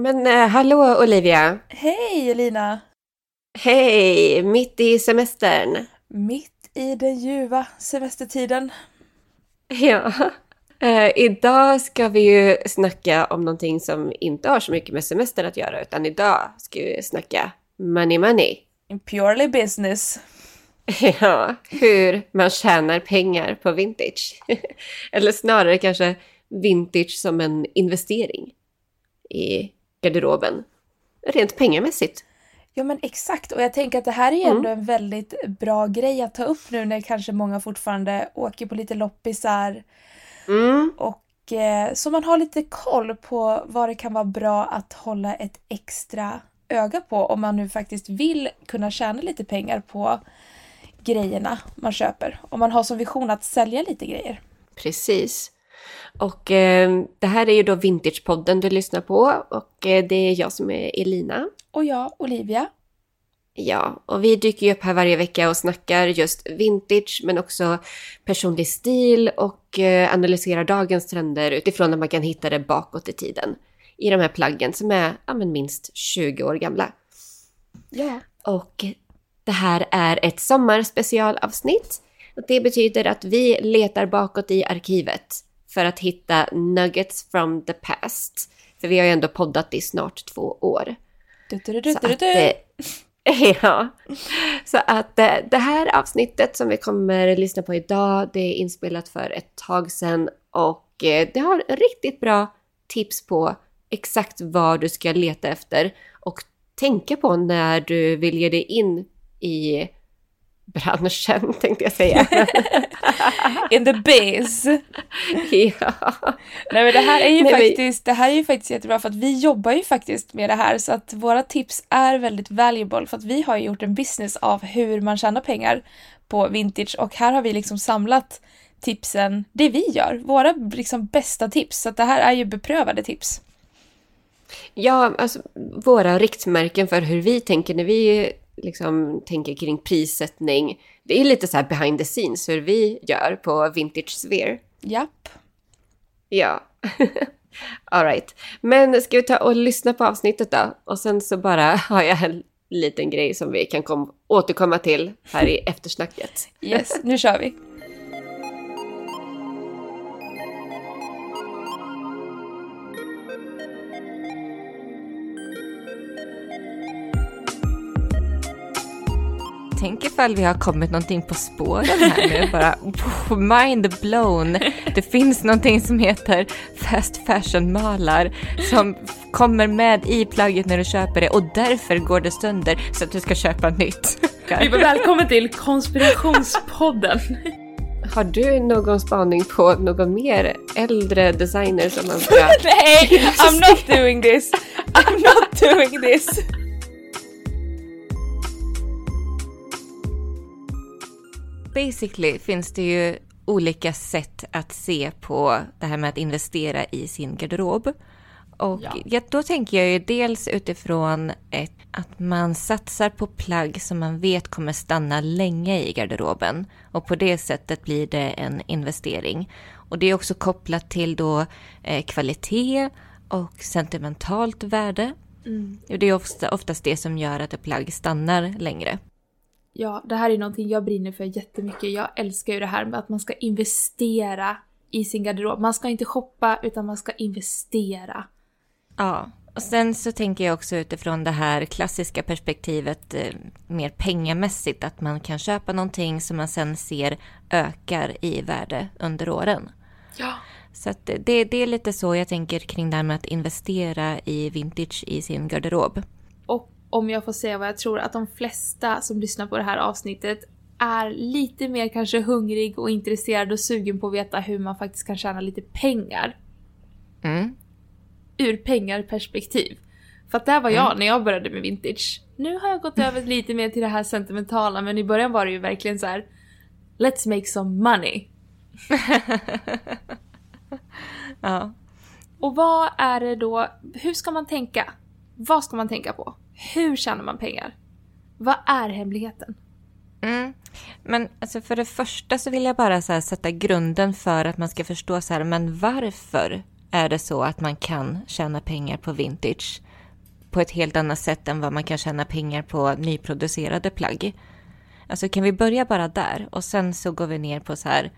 Men eh, hallå Olivia! Hej Elina! Hej! Mitt i semestern. Mitt i den ljuva semestertiden. Ja. Eh, idag ska vi ju snacka om någonting som inte har så mycket med semester att göra, utan idag ska vi snacka money money. Purely business. Ja, hur man tjänar pengar på vintage. Eller snarare kanske vintage som en investering i garderoben. Rent pengamässigt. Ja men exakt och jag tänker att det här är ju ändå en väldigt bra grej att ta upp nu när kanske många fortfarande åker på lite loppisar. Mm. Och eh, så man har lite koll på vad det kan vara bra att hålla ett extra öga på om man nu faktiskt vill kunna tjäna lite pengar på grejerna man köper. Om man har som vision att sälja lite grejer. Precis. Och eh, det här är ju då Vintagepodden du lyssnar på och eh, det är jag som är Elina. Och jag, Olivia. Ja, och vi dyker ju upp här varje vecka och snackar just vintage men också personlig stil och eh, analyserar dagens trender utifrån att man kan hitta det bakåt i tiden. I de här plaggen som är ja, men minst 20 år gamla. Ja. Och det här är ett sommarspecialavsnitt. Och det betyder att vi letar bakåt i arkivet för att hitta nuggets from the past. För vi har ju ändå poddat i snart två år. Du, du, du, Så att, eh, ja. Så att eh, det här avsnittet som vi kommer lyssna på idag, det är inspelat för ett tag sedan och eh, det har riktigt bra tips på exakt vad du ska leta efter och tänka på när du vill ge dig in i branschen, tänkte jag säga. In the biz. ja. Nej men det här är ju Nej, men- faktiskt, det här är ju faktiskt jättebra för att vi jobbar ju faktiskt med det här så att våra tips är väldigt valuable för att vi har gjort en business av hur man tjänar pengar på vintage och här har vi liksom samlat tipsen, det vi gör, våra liksom bästa tips. Så att det här är ju beprövade tips. Ja, alltså våra riktmärken för hur vi tänker när vi liksom tänker kring prissättning. Det är lite så här behind the scenes hur vi gör på Vintage Sphere. Japp. Ja. All right. Men ska vi ta och lyssna på avsnittet då? Och sen så bara har jag en liten grej som vi kan kom, återkomma till här i eftersnacket. Yes, nu kör vi. Tänk ifall vi har kommit någonting på spåren här nu, bara mind blown. Det finns någonting som heter fast fashion-malar som kommer med i plagget när du köper det och därför går det sönder så att du ska köpa nytt. Vi var välkommen till konspirationspodden. Har du någon spaning på någon mer äldre designer som man ska... Nej, I'm not doing this! I'm not doing this! Basically finns det ju olika sätt att se på det här med att investera i sin garderob. Och Ja. då tänker jag ju dels utifrån ett, att man satsar på plagg som man vet kommer stanna länge i garderoben. Och på det sättet blir det en investering. Och det är också kopplat till då eh, kvalitet och sentimentalt värde. Och det är ofta, oftast det som gör att ett plagg stannar längre. Ja, det här är någonting jag brinner för jättemycket. Jag älskar ju det här med att man ska investera i sin garderob. Man ska inte shoppa utan man ska investera. Ja, och sen så tänker jag också utifrån det här klassiska perspektivet eh, mer pengamässigt att man kan köpa någonting som man sen ser ökar i värde under åren. Ja. Så det, det är lite så jag tänker kring det här med att investera i vintage i sin garderob. Om jag får säga vad jag tror, att de flesta som lyssnar på det här avsnittet är lite mer kanske hungrig och intresserad och sugen på att veta hur man faktiskt kan tjäna lite pengar. Mm. Ur pengarperspektiv. För att där var jag när jag började med vintage. Nu har jag gått över lite mer till det här sentimentala men i början var det ju verkligen så här. Let's make some money. Ja. Och vad är det då, hur ska man tänka? Vad ska man tänka på? Hur tjänar man pengar? Vad är hemligheten? Mm. Men alltså för det första så vill jag bara så här sätta grunden för att man ska förstå så här, men varför är det så att man kan tjäna pengar på vintage? på ett helt annat sätt än vad man kan tjäna pengar på nyproducerade plagg. Alltså kan vi börja bara där och sen så går vi ner på så här,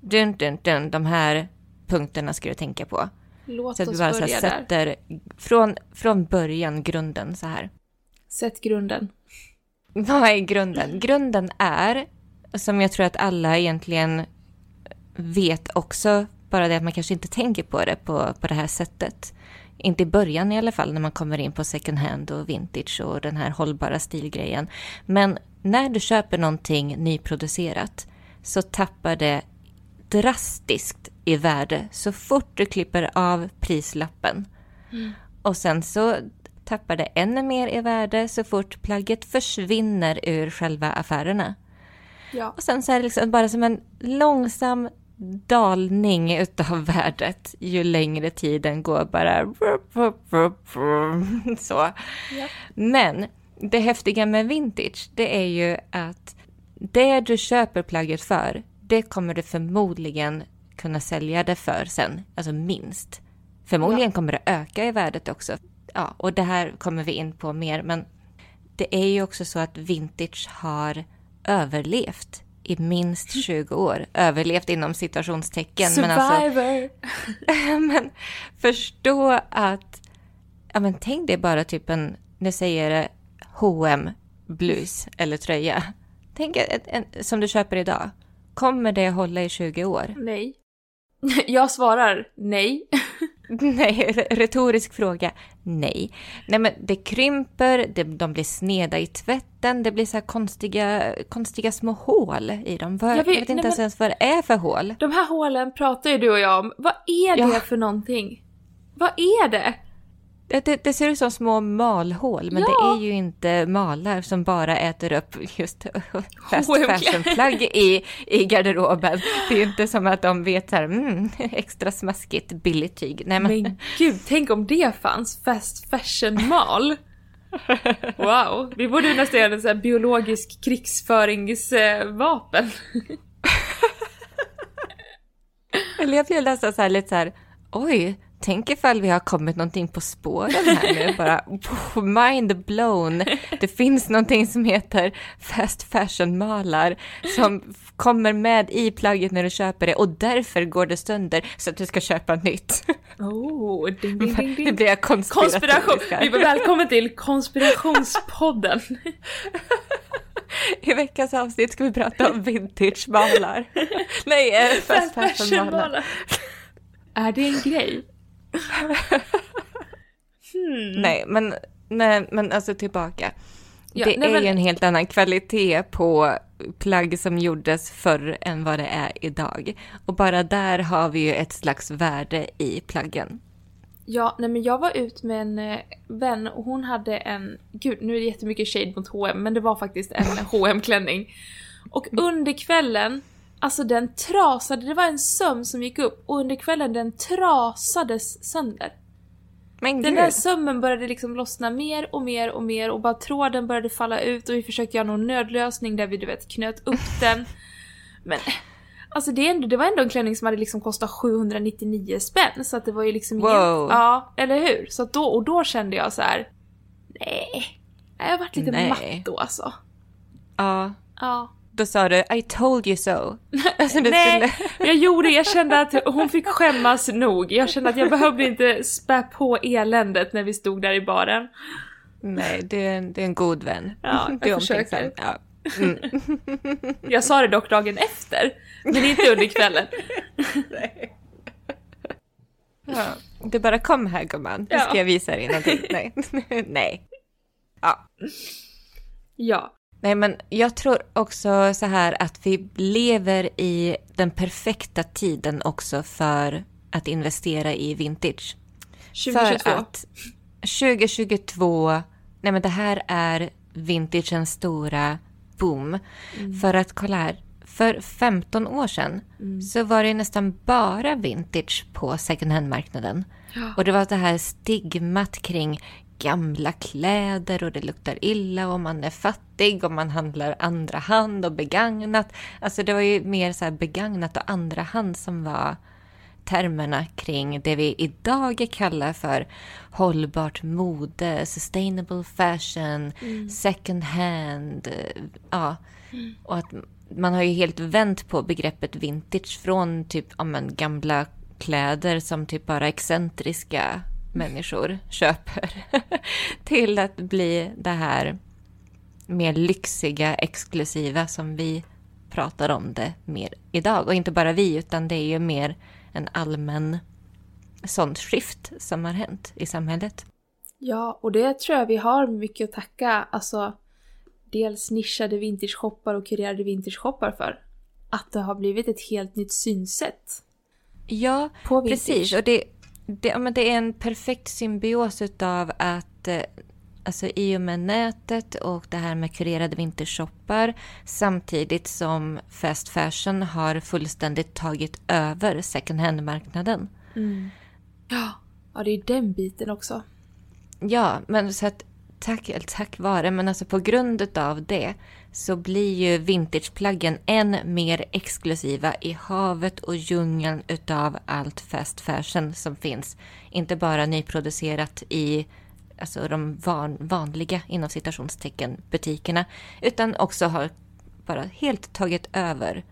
dun, dun, dun, de här punkterna ska du tänka på. Låt Så att vi bara så här, där. sätter från, från början grunden så här. Sätt grunden. Vad är grunden? Grunden är, som jag tror att alla egentligen vet också, bara det att man kanske inte tänker på det på, på det här sättet. Inte i början i alla fall, när man kommer in på second hand och vintage och den här hållbara stilgrejen. Men när du köper någonting nyproducerat så tappar det drastiskt i värde så fort du klipper av prislappen. Och sen så tappar det ännu mer i värde så fort plagget försvinner ur själva affärerna. Ja. Och sen så är det liksom bara som en långsam dalning utav värdet ju längre tiden går bara så. Men det häftiga med vintage det är ju att det du köper plagget för det kommer du förmodligen kunna sälja det för sen, alltså minst. Förmodligen kommer det öka i värdet också. Ja, och det här kommer vi in på mer, men det är ju också så att vintage har överlevt i minst 20 år. Överlevt inom citationstecken. Men, alltså, Survivor! men förstå att, ja men tänk dig bara typ en, nu säger det H&M blus eller tröja. Tänk en, en, som du köper idag. Kommer det hålla i 20 år? Nej. Jag svarar nej. Nej, retorisk fråga. Nej. Nej, men det krymper, det, de blir sneda i tvätten, det blir så konstiga, konstiga små hål i dem. Vad, jag Jag vet, vet- inte nej, ens vad det är för hål. De här hålen pratar ju du och jag om. Vad är det Ja. för någonting? Vad är det? Det, det, ser ut som små malhål, men Ja. det är ju inte malar som bara äter upp just fast fashion-plagg i, i garderoben. Det är ju inte som att de vet så här, mm, extra smaskigt, billigt tyg. Nej, men, Men gud, tänk om det fanns fast fashion mal. Wow, vi borde nästan göra en sån här biologisk krigsföringsvapen. Eller jag blev nästan så här lite så här, oj, tänk ifall vi har kommit någonting på spåren här nu, bara mind blown. Det finns någonting som heter fast fashion-malar som kommer med i plagget när du köper det och därför går det sönder så att du ska köpa nytt. Oh, ding ding ding ding. blir Konspiration! Vi var välkommen till konspirationspodden. I veckans avsnitt ska vi prata om vintage-malar. Nej, eh, fast fashion-malar. Är det en grej? Nej, men, men, men alltså tillbaka. Ja, det nej, är men- en helt annan kvalitet på plagg som gjordes förr än vad det är idag. Och bara där har vi ju ett slags värde i plaggen. Ja, nej men jag var ut med en eh, vän och hon hade en, gud nu är det jättemycket shade mot H&M men det var faktiskt en hm klänning Och under kvällen, alltså den trasade, det var en söm som gick upp och under kvällen den trasades sönder. Men Den gud, där sömmen började liksom lossna mer och mer och mer och bara tråden började falla ut och vi försökte göra någon nödlösning där vi du vet knöt upp den. Men alltså det, ändå, det var ändå en klänning som hade liksom kostat 799 spänn så att det var ju liksom Wow. Ja, eller hur? Så då, och då kände jag så här. nej. Jag varit lite Nej. matt då alltså. ja, Ja. Då sa du I told you so. Alltså, Nej, skulle... jag gjorde jag kände att hon fick skämmas nog. Jag kände att jag behövde inte spä på eländet när vi stod där i baren. Nej, det är, en, det är en god vän. Ja, jag du försöker. Ja. Mm. Jag sa det dock dagen efter, men inte under kvällen. Ja. Du bara kom här gumman, nu ska jag visa dig någonting. Nej. Nej. Ja. Ja. Nej, men jag tror också så här att vi lever i den perfekta tiden också för att investera i vintage. 2022. För att 2022, nej men det här är vintagens stora boom. För att kolla här, för 15 år sedan så var det nästan bara vintage på second hand-marknaden. Och det var det här stigmat kring gamla kläder och det luktar illa och man är fattig och man handlar andra hand och begagnat. Alltså det var ju mer så begagnat och andra hand som var termerna kring det vi idag kallar för hållbart mode, sustainable fashion, second hand. eh, Ja. Och att man har ju helt vänt på begreppet vintage från typ ja, men, gamla kläder som typ bara excentriska människor köper till att bli det här mer lyxiga, exklusiva som vi pratar om det mer idag. Och inte bara vi, utan det är ju mer en allmän sånt skift som har hänt i samhället. Ja, och det tror jag vi har mycket att tacka, alltså dels nischade vintage-shoppar och kurerade vintage-shoppar för. Att det har blivit ett helt nytt synsätt Ja, precis. Och det, det, men det är en perfekt symbios utav att eh, Alltså i och med nätet och det här med kurerade vintershoppar samtidigt som fast fashion har fullständigt tagit över second hand-marknaden. Mm. Ja, ja, det är den biten också. Ja, men så att tack, eller tack vare, men alltså på grund av det så blir ju vintageplaggen än mer exklusiva i havet och djungeln utav allt fast fashion som finns. Inte bara nyproducerat i alltså de van, vanliga inom citationstecken butikerna utan också har bara helt tagit över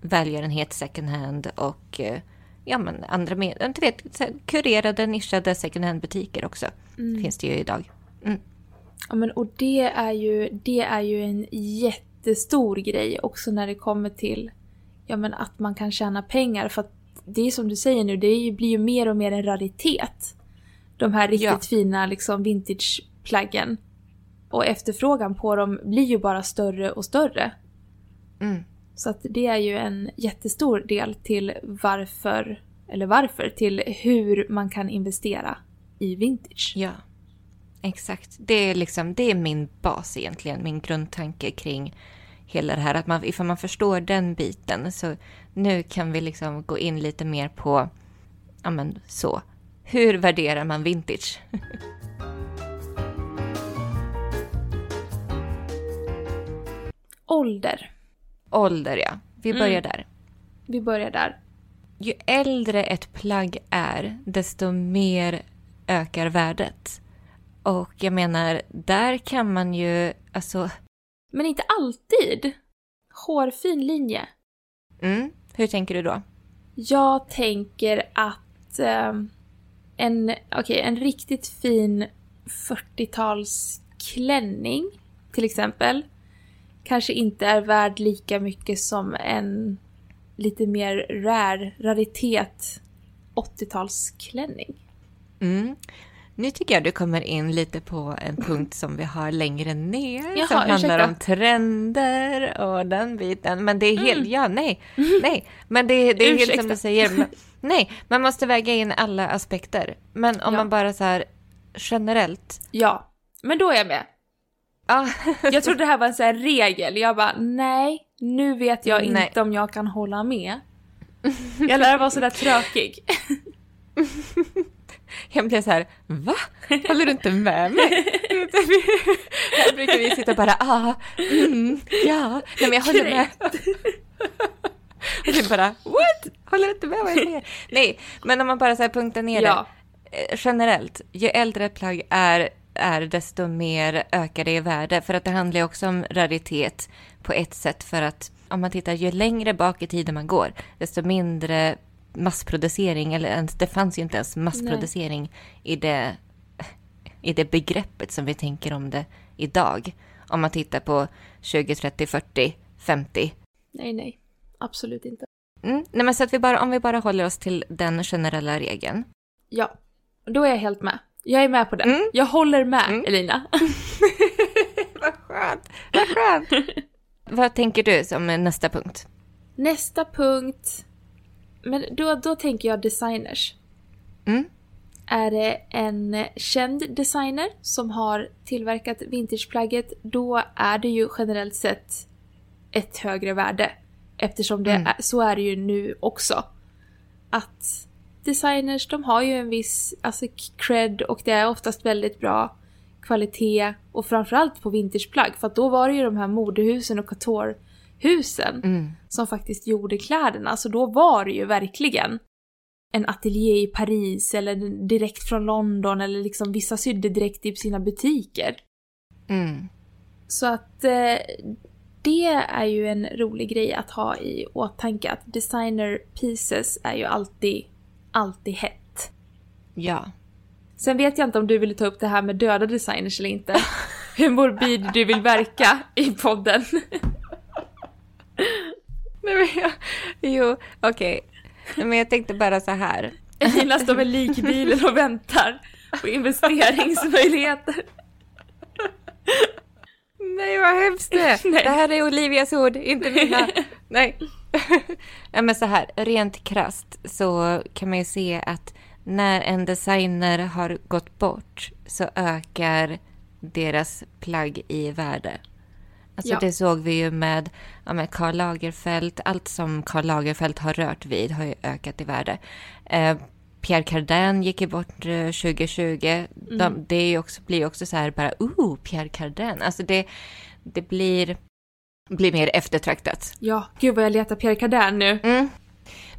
välgörenhet second hand och eh, ja, men andra med, inte vet, kurerade nischade second hand butiker också finns det ju idag. Ja, men och det är ju, det är ju en jättestor grej också när det kommer till ja, men att man kan tjäna pengar. För att det är som du säger nu, det blir ju mer och mer en raritet. De här riktigt Ja. fina liksom vintageplaggen. Och efterfrågan på dem blir ju bara större och större. Mm. Så att det är ju en jättestor del till varför, eller varför, till hur man kan investera i vintage. Ja, exakt. Det är, liksom, det är min bas egentligen, min grundtanke kring hela det här. Att man, ifall man förstår den biten så nu kan vi liksom gå in lite mer på, ja men så. Hur värderar man vintage? Ålder. Ålder ja, vi börjar där. Vi börjar där. Ju äldre ett plagg är, desto mer ökar värdet. Och jag menar, där kan man ju, alltså, Men inte alltid. Hårfin linje. mm, hur tänker du då? Jag tänker att ehm, en, okej, en riktigt fin 40-talsklänning till exempel kanske inte är värd lika mycket som en lite mer rare, raritet 80-talsklänning. Mm. Nu tycker jag du kommer in lite på en punkt som vi har längre ner. Jaha, som handlar ursäkta. om trender och den biten. Men det är helt, ja nej, nej. Men det, det är helt som du säger. Men, nej, man måste väga in alla aspekter. Men om Ja. man bara så här generellt. Ja, men då är jag med. Ja, Jag trodde det här var en sån här regel. Jag bara, nej, nu vet jag Nej. inte om jag kan hålla med. Jag lär vara sådär tråkig. jag blev så här, va? Håller du inte med mig? Här brukar vi sitta och bara, ah, mm, ja, nej men jag håller med. Och du bara, what? Håller du inte med vad jag säger? Nej, men om man bara så här punktar ner Ja. det. eh, Generellt, ju äldre ett plagg är, är, desto mer ökar det i värde. För att det handlar ju också om raritet på ett sätt. För att om man tittar, ju längre bak i tiden man går, desto mindre massproducering, eller ens, det fanns ju inte ens massproducering i det, i det begreppet som vi tänker om det idag. Om man tittar på 20, 30, 40, 50 Nej, nej. Absolut inte. Mm. Nej, men så att vi bara, om vi bara håller oss till den generella regeln. Ja, då är jag helt med. Jag är med på det. Mm. Jag håller med, Mm. Elina. Vad skönt! Vad skönt! Vad tänker du som nästa punkt? Nästa punkt. Men då, då tänker jag designers. Mm. Är det en känd designer som har tillverkat vintageplagget, då är det ju generellt sett ett högre värde. Eftersom det Mm. är, så är det ju nu också. Att designers, de har ju en viss alltså, cred och det är oftast väldigt bra kvalitet och framförallt på vintageplagg för att då var det ju de här modehusen och couturehusen Mm. som faktiskt gjorde kläderna så då var det ju verkligen en ateljé i Paris eller direkt från London eller liksom vissa sydde direkt i sina butiker. Mm. Så att eh, det är ju en rolig grej att ha i åtanke att designer pieces är ju alltid, alltid hett. Ja. Sen vet jag inte om du vill ta upp det här med döda designers eller inte. Hur morbid du vill verka i podden. Nej, men jag, jo, okej. Okay. Men jag tänkte bara så här. Elina står med likbilen och väntar på investeringsmöjligheter. Nej vad hemskt det. Det här är Olivias ord, inte mina. Nej. ja, men så här, rent krast så kan man ju se att när en designer har gått bort så ökar deras plagg i värde. Alltså ja. det såg vi ju med, ja, med Karl Lagerfeld. Allt som Karl Lagerfeld har rört vid har ju ökat i värde. Eh, Pierre Cardin gick ju bort 2020. Eh, mm. De, det är också, blir också så här bara, oh, Pierre Cardin. Alltså det, det blir, blir mer eftertraktat. Ja, gud vad jag letar Pierre Cardin nu. Mm.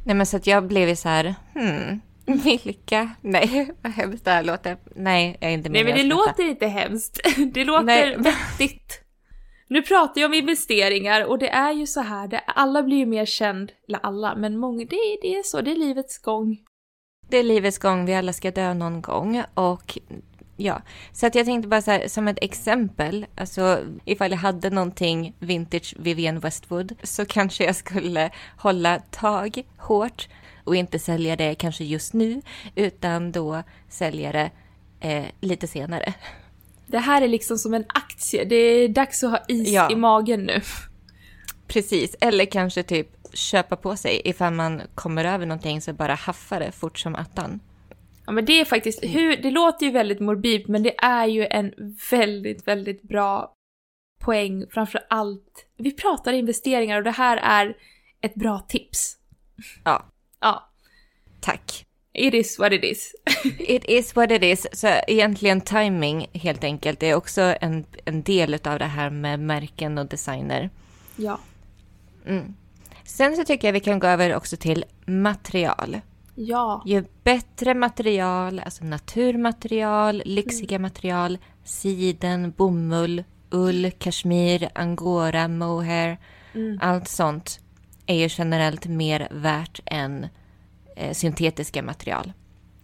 Nej men så att jag blev ju så här, hmm, vilka? Nej, vad hemskt det här låter. Nej, jag är inte med Nej men det låter inte hemskt. Det låter Nej. vettigt. Nu pratar jag om investeringar och det är ju så här, det, alla blir ju mer känd, eller alla, men många, det, det är så, det är livets gång. Det är livets gång, vi alla ska dö någon gång och ja, så att jag tänkte bara så här, som ett exempel, alltså ifall jag hade någonting vintage Vivienne Westwood så kanske jag skulle hålla tag hårt och inte sälja det kanske just nu utan då sälja det eh, lite senare. Det här är liksom som en aktie, det är dags att ha is ja. i magen nu. Precis, eller kanske typ köpa på sig ifall man kommer över någonting så bara haffa det fort som attan. Ja men det är faktiskt, hur, det låter ju väldigt morbid men det är ju en väldigt, väldigt bra poäng framför allt. Vi pratar investeringar och det här är ett bra tips. Ja. Ja. Tack. It is what it is. it is what it is. Så egentligen timing helt enkelt är också en, en del av det här med märken och designer. Ja. Mm. Sen så tycker jag vi kan gå över också till material. Ja. Ju bättre material, alltså naturmaterial, lyxiga mm. material, siden, bomull, ull, kashmir, angora, mohair, mm. allt sånt är ju generellt mer värt än eh, syntetiska material.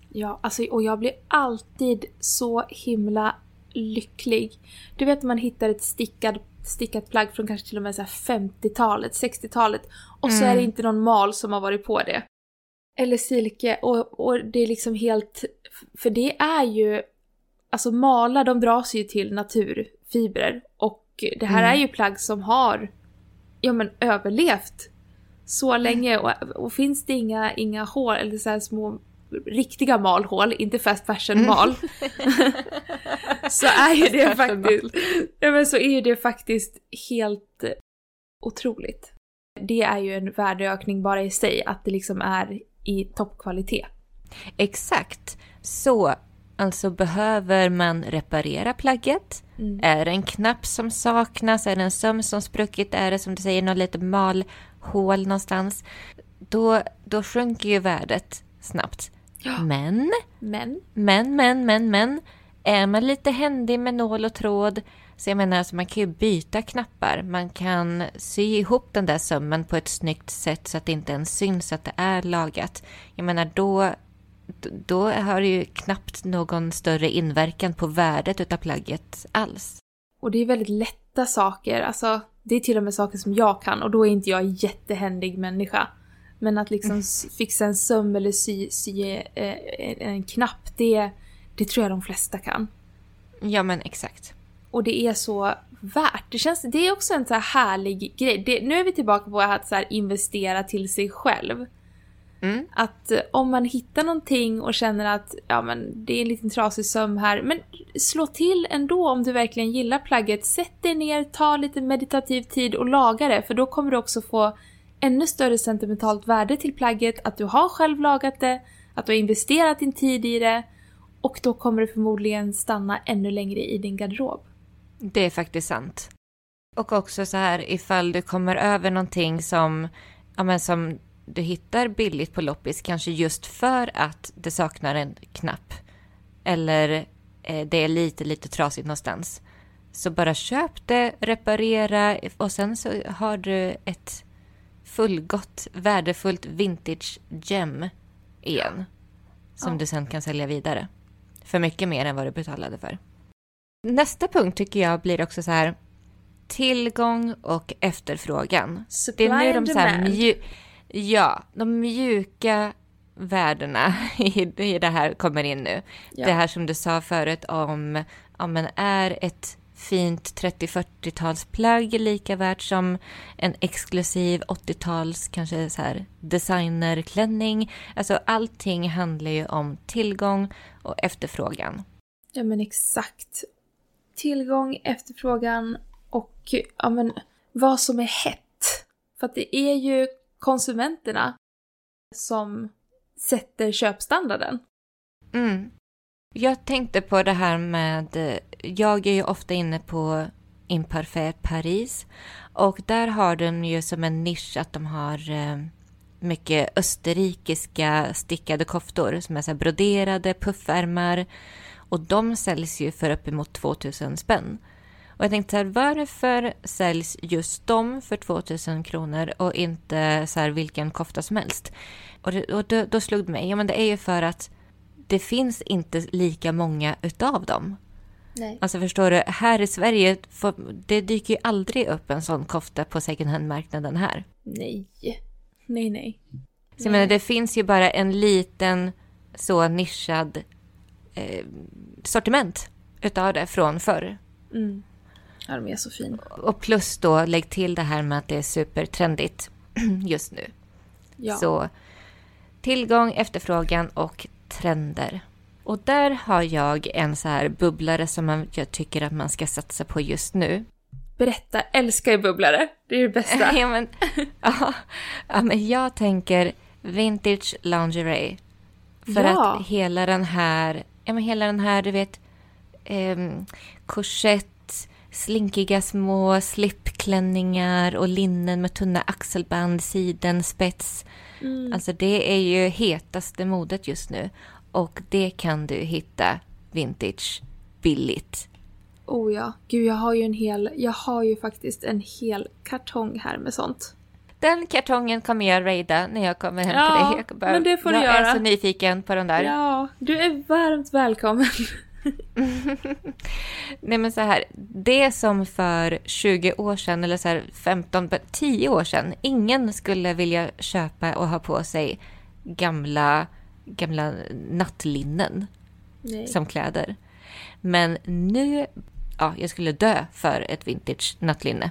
Ja, alltså, och jag blir alltid så himla lycklig. Du vet när man hittar ett stickad, stickat plagg från kanske till och med 50-talet, 60-talet och mm. så är det mm. inte någon mal som har varit på det. Eller silke och, och det är liksom helt... För det är ju... Alltså malar de dras ju till naturfibrer och det här mm. är ju plagg som har ja men överlevt så länge och, och finns det inga, inga hål eller så små riktiga malhål, inte fast fashion mal. Mm. så är ju det faktiskt, ja, men så är ju det faktiskt helt otroligt. Det är ju en värdeökning bara i sig, att det liksom är i toppkvalitet. Exakt. Så alltså behöver man reparera plagget? Mm. Är det en knapp som saknas? Är det en söm som spruckit? Är det som du säger något litet malhål någonstans? Då, då sjunker ju värdet snabbt. Ja. Men, men, men, men, men, men, är man lite händig med nål och tråd så jag menar, alltså man kan ju byta knappar. Man kan sy ihop den där sömmen på ett snyggt sätt så att det inte ens syns att det är lagat. Jag menar, då, då har det ju knappt någon större inverkan på värdet utav plagget alls. Och det är väldigt lätta saker. Alltså, det är till och med saker som jag kan och då är inte jag en jättehändig människa. Men att liksom mm. fixa en söm eller sy, sy eh, en knapp, det, det tror jag de flesta kan. Ja men exakt. Och det är så värt. Det, känns, det är också en så här härlig grej. Det, nu är vi tillbaka på att så investera till sig själv. Mm. Att eh, om man hittar någonting och känner att ja, men det är en liten trasig söm här, men slå till ändå om du verkligen gillar plagget. Sätt dig ner, ta lite meditativ tid och laga det, för då kommer du också få ännu större sentimentalt värde till plagget, att du har själv lagat det, att du har investerat din tid i det och då kommer det förmodligen stanna ännu längre i din garderob. Det är faktiskt sant. Och också så här ifall du kommer över någonting som, ja men som du hittar billigt på loppis, kanske just för att det saknar en knapp. Eller eh, det är lite, lite trasigt någonstans. Så bara köp det, reparera och sen så har du ett fullgott, värdefullt vintage gem igen. Som Ja. du sen kan sälja vidare. För mycket mer än vad du betalade för. Nästa punkt tycker jag blir också så här. Tillgång och efterfrågan. Supply Det är nu de så här mju- Ja, de mjuka värdena i, det här kommer in nu. Ja. Det här som du sa förut om, om men är ett fint 30-40-talsplagg lika värt som en exklusiv 80-tals kanske så här designerklänning. Alltså allting handlar ju om tillgång och efterfrågan. Ja men exakt. Tillgång, efterfrågan och ja, men, vad som är hett. För att det är ju konsumenterna som sätter köpstandarden. Mm. Jag tänkte på det här med, jag är ju ofta inne på Imparfait Paris och där har de ju som en nisch att de har eh, mycket österrikiska stickade koftor som är så här broderade, puffärmar och de säljs ju för uppemot 2000 spänn. Och jag tänkte så här, varför säljs just de för 2000 kronor och inte så här vilken kofta som helst? Och, det, och då, då slog det mig, ja men det är ju för att det finns inte lika många utav dem. Nej. Alltså förstår du, här i Sverige, det dyker ju aldrig upp en sån kofta på second hand-marknaden här. Nej. Nej, nej. Så jag menar, det finns ju bara en liten så nischad eh, sortiment utav det från förr. Mm. Ja, de är så fin. Och plus då, lägg till det här med att det är supertrendigt just nu. Ja. Så tillgång, efterfrågan och trender. Och där har jag en så här bubblare som man, jag tycker att man ska satsa på just nu. Berätta, älskar ju bubblare. Det är det bästa. ja, men, ja, ja, men jag tänker vintage lingerie. För Ja. att hela den här, ja men hela den här, du vet, um, korsett, slinkiga små slipklänningar och linnen med tunna axelband, siden, spets. Mm. Alltså det är ju hetaste modet just nu. Och det kan du hitta vintage billigt. Oh ja. Gud, jag har ju en hel, jag har ju faktiskt en hel kartong här med sånt. Den kartongen kommer jag raida när jag kommer hem Ja, till dig. Jag, bara, men det får du jag göra. är så nyfiken på den där. Ja, du är varmt välkommen. Nej men så här, det som för 20 år sedan eller så här 15, 10 år sedan, ingen skulle vilja köpa och ha på sig gamla, gamla nattlinnen Nej. som kläder. Men nu, ja, jag skulle dö för ett vintage nattlinne.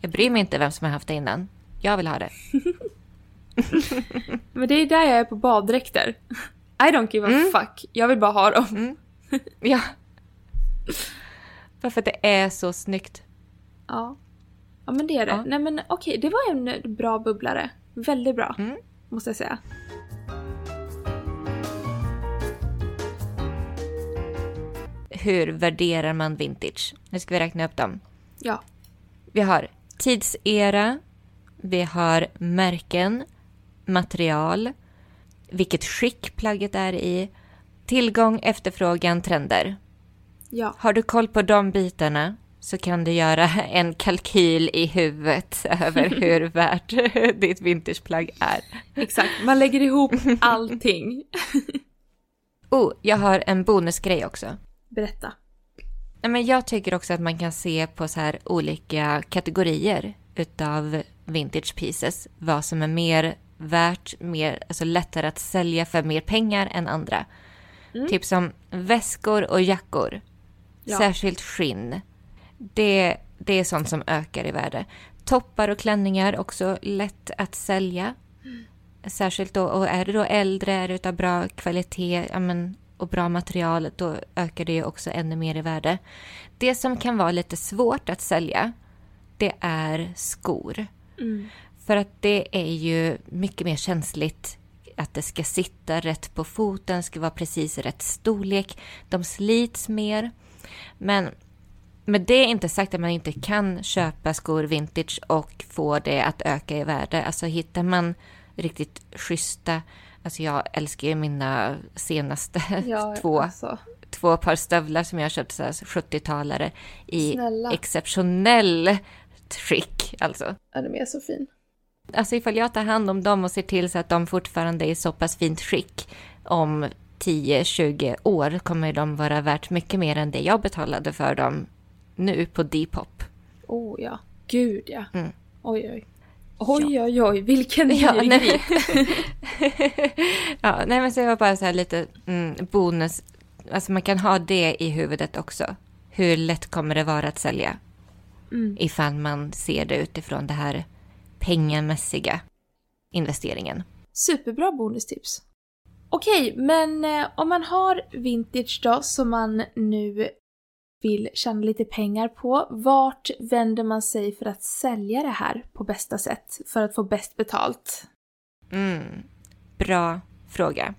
Jag bryr mig inte vem som har haft det innan. Jag vill ha det. Men det är där jag är på baddräkter. I don't give a Mm. fuck. Jag vill bara ha dem. Ja. Bara för att det är så snyggt. Ja. Ja men det är det. Ja. Nej men okej, det var en bra bubblare. Väldigt bra. Mm. Måste jag säga. Hur värderar man vintage? Nu ska vi räkna upp dem. Ja. Vi har tidsera, vi har märken, material, vilket skick plagget är i, tillgång, efterfrågan, trender. Ja. Har du koll på de bitarna så kan du göra en kalkyl i huvudet över hur värt ditt vintageplagg är. Exakt. Man lägger ihop allting. Oh, jag har en bonusgrej också. Berätta. Nej, men jag tycker också att man kan se på så här olika kategorier utav vintage pieces. Vad som är mer värt, mer, alltså lättare att sälja för mer pengar än andra. Mm. Typ som väskor och jackor. Ja. Särskilt skinn. Det, det är sånt som ökar i värde. Toppar och klänningar också lätt att sälja. Särskilt då, och är det då äldre, är det utav bra kvalitet ja, men, och bra material, då ökar det ju också ännu mer i värde. Det som kan vara lite svårt att sälja, det är skor. Mm. För att det är ju mycket mer känsligt att det ska sitta rätt på foten, ska vara precis rätt storlek. De slits mer. Men med det är inte sagt att man inte kan köpa skor vintage och få det att öka i värde. Alltså hittar man riktigt schyssta. Alltså jag älskar ju mina senaste Ja, två, alltså. två par stövlar som jag har köpt så här 70-talare i Snälla. exceptionell skick. Alltså. Ja, de är så fin. Alltså ifall jag tar hand om dem och ser till så att de fortfarande är i så pass fint skick om 10-20 år kommer de vara värt mycket mer än det jag betalade för dem nu på Depop. Oh ja. Gud ja. Mm. Oj oj. Oj oj oj, vilken Ja, nej. ja, nej men så det var bara så här lite mm, bonus. Alltså man kan ha det i huvudet också. Hur lätt kommer det vara att sälja? Mm. Ifall man ser det utifrån det här pengamässiga investeringen. Superbra bonustips. Okej, men eh, om man har vintage då som man nu vill tjäna lite pengar på, vart vänder man sig för att sälja det här på bästa sätt för att få bäst betalt? Mm, bra fråga.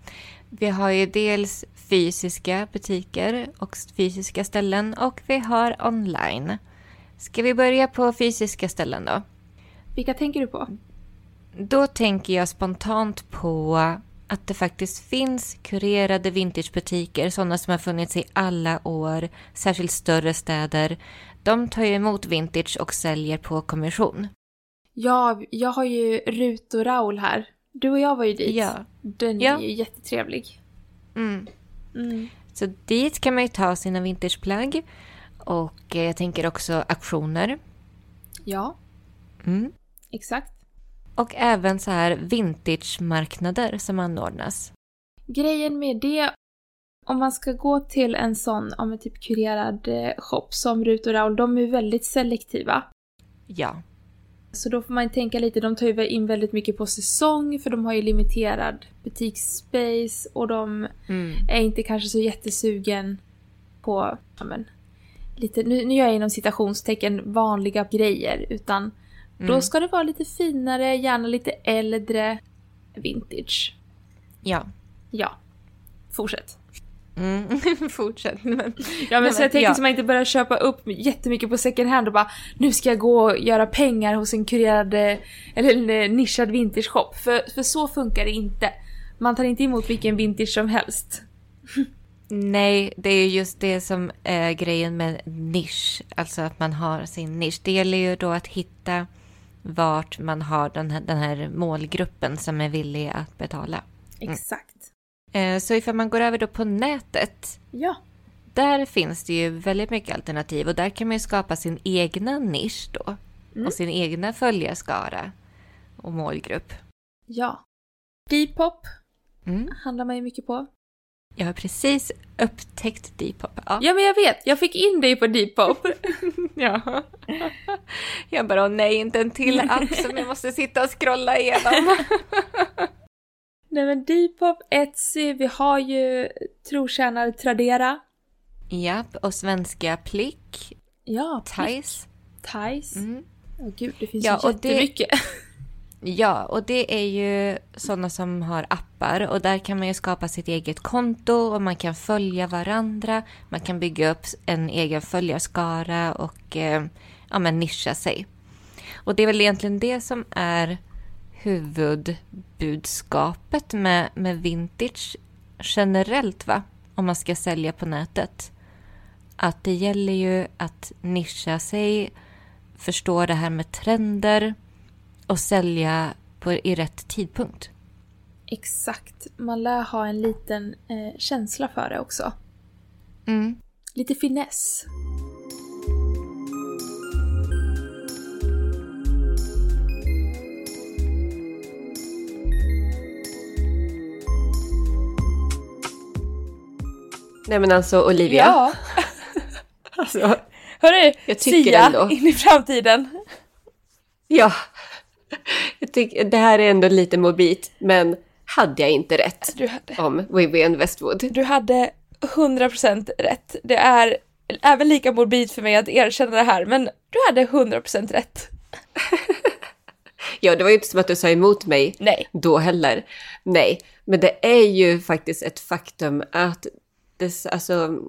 Vi har ju dels fysiska butiker och fysiska ställen och vi har online. Ska vi börja på fysiska ställen då? Vilka tänker du på? Då tänker jag spontant på att det faktiskt finns kurerade vintagebutiker, sådana som har funnits i alla år, särskilt större städer. De tar ju emot vintage och säljer på kommission. Ja, jag har ju Rut och Raul här. Du och jag var ju dit. Ja. Den Ja. är ju jättetrevlig. Mm. Mm. Så dit kan man ju ta sina vintageplagg. Och eh, jag tänker också auktioner. Ja, Mm. Exakt. Och även så här vintage-marknader som anordnas. Grejen med det, om man ska gå till en sån, om en typ kurerad eh, shop som Rut och Raul, de är väldigt selektiva. Ja. Så då får man tänka lite, de tar ju in väldigt mycket på säsong för de har ju limiterad butiksspace och de Mm. är inte kanske så jättesugen på, ja men, lite, nu, nu gör jag inom citationstecken vanliga grejer utan då Mm. ska det vara lite finare, gärna lite äldre vintage. Ja. Ja, fortsätt. Mm. Fortsätt. Men, Ja men så jag tänker ja. så man inte börjar köpa upp jättemycket på second hand och bara nu ska jag gå och göra pengar hos en kurerad eller en eh, nischad vintage shop. För, för så funkar det inte. Man tar inte emot vilken vintage som helst. Nej, det är just det som är grejen med nisch. Alltså att man har sin nisch. Det gäller ju då att hitta vart man har den här, den här målgruppen som är villig att betala. Exakt. Eh, Så ifall man går över då på nätet, Ja. där finns det ju väldigt mycket alternativ och där kan man ju skapa sin egna nisch då. Mm. Och sin egna följarskara och målgrupp. Ja. Depop Mm. handlar man ju mycket på. Jag har precis upptäckt Depop. Ja. Ja men jag vet, jag fick in dig på Depop. Ja. Jag bara, åh nej, inte en till app som jag måste sitta och scrolla igenom. Nej men Depop, Etsy, vi har ju trotjänare Tradera. Japp, och svenska Plick, Ja, Thais. Thais. Mm. Åh gud, det finns Ja, ju och det- jättemycket. Ja, och det är ju sådana som har appar och där kan man ju skapa sitt eget konto och man kan följa varandra. Man kan bygga upp en egen följarskara och eh, ja, men nischa sig. Och det är väl egentligen det som är huvudbudskapet med, med vintage generellt, va? Om man ska sälja på nätet. Att det gäller ju att nischa sig, förstå det här med trender och sälja på, i rätt tidpunkt. Exakt. Man lär ha en liten eh, känsla för det också. Mm. Lite finess. Nej men alltså Olivia. Ja, Alltså, hörru! Jag tycker Sia ändå. in i framtiden. ja. Jag tycker, det här är ändå lite morbid, men hade jag inte rätt hade, om Vivienne Westwood? du hade 100% rätt. Det är även lika morbid för mig att erkänna det här, men du hade 100% rätt. Ja, det var ju inte som att du sa emot mig Nej. då heller. Nej, men det är ju faktiskt ett faktum att det, alltså,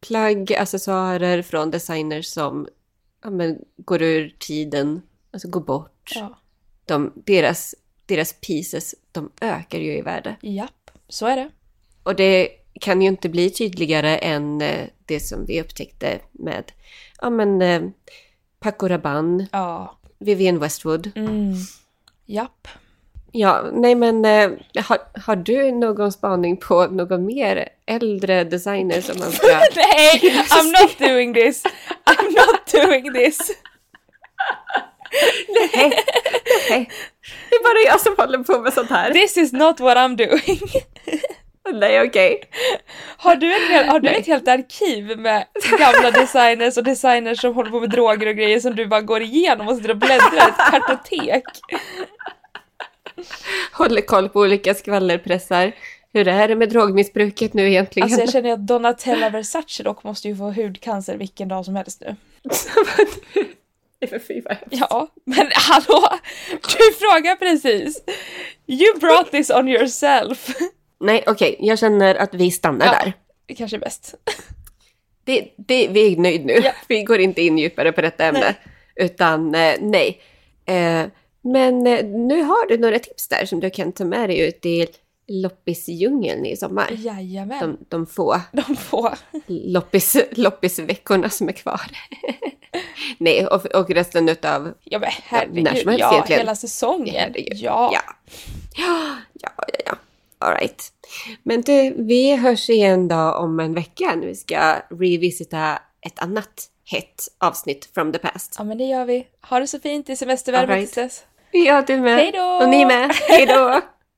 plagg, accessoarer från designers som ja, men, går ur tiden, alltså går bort. Ja. De, deras deras pieces, de ökar ju i värde. Japp, så är det. Och det kan ju inte bli tydligare än eh, det som vi upptäckte med, ja men, eh, Paco Rabanne, Ja. Vivienne Westwood. Mm. Japp. Ja, nej men eh, har, har du någon spaning på någon mer äldre designer som man ska... Nej, I'm not doing this! I'm not doing this! nej, nej, det är bara jag som håller på med sånt här. This is not what I'm doing! Nej, okej. Har du, en hel, har du Nej. ett helt arkiv med gamla designers och designers som håller på med droger och grejer som du bara går igenom och sitter och bläddrar i ett kartotek? Håller koll på olika skvallerpressar. Hur är det med drogmissbruket nu egentligen? Alltså jag känner att Donatella Versace dock måste ju få hudcancer vilken dag som helst nu. Fy, vad hemskt. Ja, men hallå! Du frågar precis! You brought this on yourself! Nej, okej, jag känner att vi stannar Ja. där. Det kanske är bäst. Det, det, vi är nöjd nu. Ja. Vi går inte in djupare på detta ämne. Nej. Utan eh, nej. Eh, men eh, nu har du några tips där som du kan ta med dig ut i loppisdjungeln i sommar. Jajamän. De, de få De får. loppis, loppisveckorna som är kvar. nej, och, och resten utav... Ja men när som herregud, helst ja egentligen. hela säsongen. Ja. Ja. Ja, ja, ja. ja. All right. Men du, vi hörs igen då om en vecka när vi ska revisita ett annat hett avsnitt from the past. ja men det gör vi. Ha det så fint i semestervärmen right. tills dess. Ja, du med. Hej då! Och ni med. Hej då!